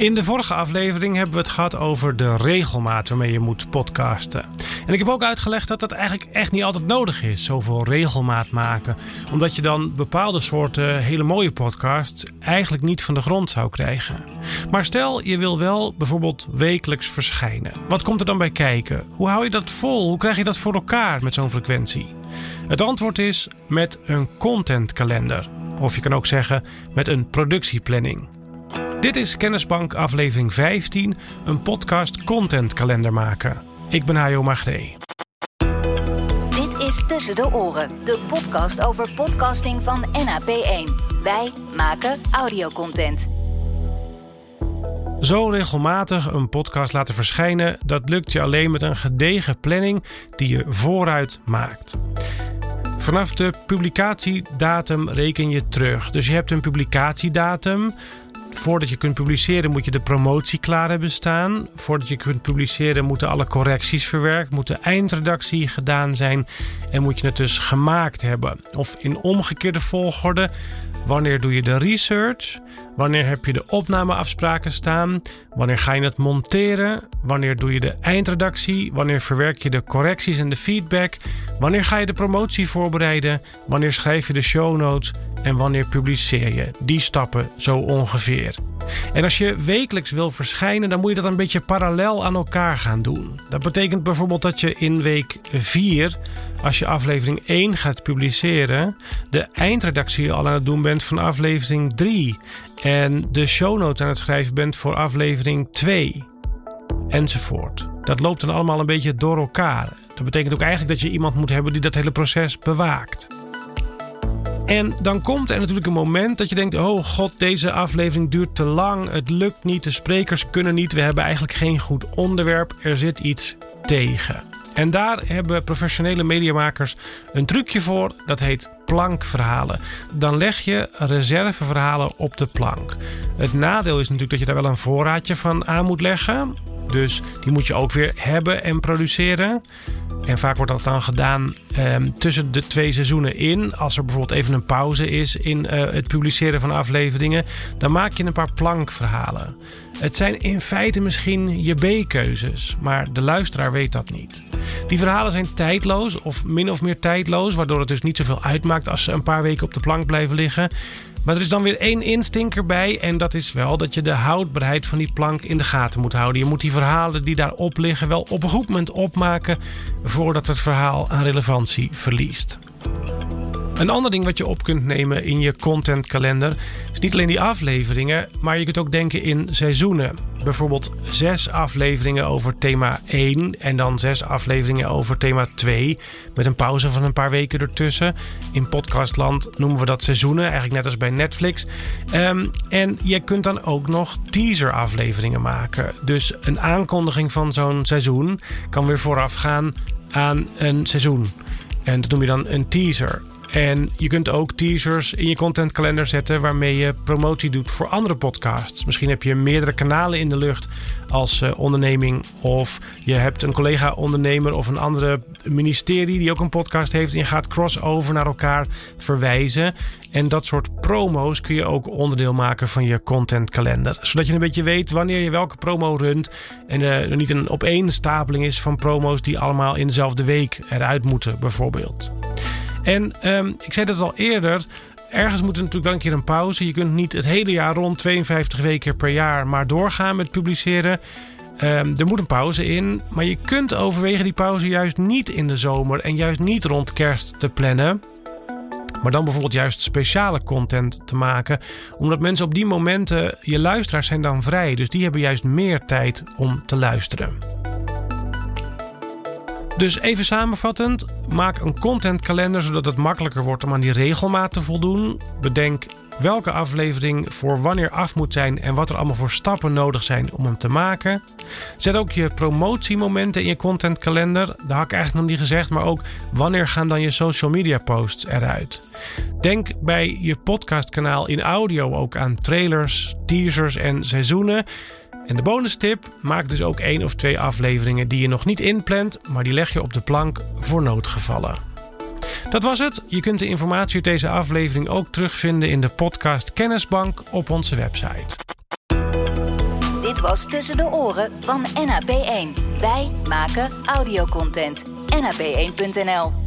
In de vorige aflevering hebben we het gehad over de regelmaat waarmee je moet podcasten. En ik heb ook uitgelegd dat dat eigenlijk echt niet altijd nodig is, zoveel regelmaat maken. Omdat je dan bepaalde soorten hele mooie podcasts eigenlijk niet van de grond zou krijgen. Maar stel je wil wel bijvoorbeeld wekelijks verschijnen. Wat komt er dan bij kijken? Hoe hou je dat vol? Hoe krijg je dat voor elkaar met zo'n frequentie? Het antwoord is met een contentkalender. Of je kan ook zeggen met een productieplanning. Dit is Kennisbank aflevering 15, een podcast contentkalender maken. Ik ben Hajo Magree. Dit is Tussen de Oren, de podcast over podcasting van NAP1. Wij maken audiocontent. Zo regelmatig een podcast laten verschijnen, dat lukt je alleen met een gedegen planning die je vooruit maakt. Vanaf de publicatiedatum reken je terug. Dus je hebt een publicatiedatum. Voordat je kunt publiceren moet je de promotie klaar hebben staan. Voordat je kunt publiceren moeten alle correcties verwerkt, moet de eindredactie gedaan zijn en moet je het dus gemaakt hebben. Of in omgekeerde volgorde, wanneer doe je de research? Wanneer heb je de opnameafspraken staan? Wanneer ga je het monteren? Wanneer doe je de eindredactie? Wanneer verwerk je de correcties en de feedback? Wanneer ga je de promotie voorbereiden? Wanneer schrijf je de show notes? En wanneer publiceer je? Die stappen zo ongeveer. En als je wekelijks wil verschijnen, dan moet je dat een beetje parallel aan elkaar gaan doen. Dat betekent bijvoorbeeld dat je in week 4, als je aflevering 1 gaat publiceren, de eindredactie al aan het doen bent van aflevering 3 en de show notes aan het schrijven bent voor aflevering 2 enzovoort. Dat loopt dan allemaal een beetje door elkaar. Dat betekent ook eigenlijk dat je iemand moet hebben die dat hele proces bewaakt. En dan komt er natuurlijk een moment dat je denkt: oh god, deze aflevering duurt te lang. Het lukt niet, de sprekers kunnen niet. We hebben eigenlijk geen goed onderwerp. Er zit iets tegen. En daar hebben professionele mediamakers een trucje voor. Dat heet plankverhalen. Dan leg je reserveverhalen op de plank. Het nadeel is natuurlijk dat je daar wel een voorraadje van aan moet leggen. Dus die moet je ook weer hebben en produceren. En vaak wordt dat dan gedaan ehm, tussen de twee seizoenen in. Als er bijvoorbeeld even een pauze is in uh, het publiceren van afleveringen, dan maak je een paar plankverhalen. Het zijn in feite misschien je B-keuzes, maar de luisteraar weet dat niet. Die verhalen zijn tijdloos of min of meer tijdloos, waardoor het dus niet zoveel uitmaakt als ze een paar weken op de plank blijven liggen. Maar er is dan weer één instinker bij. En dat is wel dat je de houdbaarheid van die plank in de gaten moet houden. Je moet die verhalen die daarop liggen wel op een goed moment opmaken. voordat het verhaal aan relevantie verliest. Een ander ding wat je op kunt nemen in je contentkalender is niet alleen die afleveringen, maar je kunt ook denken in seizoenen. Bijvoorbeeld zes afleveringen over thema 1 en dan zes afleveringen over thema 2 met een pauze van een paar weken ertussen. In podcastland noemen we dat seizoenen, eigenlijk net als bij Netflix. Um, en je kunt dan ook nog teaser afleveringen maken. Dus een aankondiging van zo'n seizoen kan weer voorafgaan aan een seizoen. En dat noem je dan een teaser. En je kunt ook teasers in je contentkalender zetten waarmee je promotie doet voor andere podcasts. Misschien heb je meerdere kanalen in de lucht als uh, onderneming. Of je hebt een collega-ondernemer of een andere ministerie die ook een podcast heeft. En je gaat crossover naar elkaar verwijzen. En dat soort promo's kun je ook onderdeel maken van je contentkalender. Zodat je een beetje weet wanneer je welke promo runt. En uh, er niet een opeenstapeling is van promo's die allemaal in dezelfde week eruit moeten, bijvoorbeeld. En um, ik zei dat al eerder. Ergens moet er natuurlijk wel een keer een pauze. Je kunt niet het hele jaar rond 52 weken per jaar maar doorgaan met publiceren. Um, er moet een pauze in. Maar je kunt overwegen die pauze juist niet in de zomer en juist niet rond kerst te plannen. Maar dan bijvoorbeeld juist speciale content te maken. Omdat mensen op die momenten, je luisteraars zijn dan vrij. Dus die hebben juist meer tijd om te luisteren. Dus even samenvattend, maak een contentkalender zodat het makkelijker wordt om aan die regelmaat te voldoen. Bedenk welke aflevering voor wanneer af moet zijn en wat er allemaal voor stappen nodig zijn om hem te maken. Zet ook je promotiemomenten in je contentkalender. Dat had ik eigenlijk nog niet gezegd, maar ook wanneer gaan dan je social media posts eruit. Denk bij je podcastkanaal in audio ook aan trailers, teasers en seizoenen. En de bonus tip: maak dus ook één of twee afleveringen die je nog niet inplant, maar die leg je op de plank voor noodgevallen. Dat was het. Je kunt de informatie uit deze aflevering ook terugvinden in de podcast Kennisbank op onze website. podcast Tussen de Oren van NAP1. Wij maken audiocontent. NAP1.nl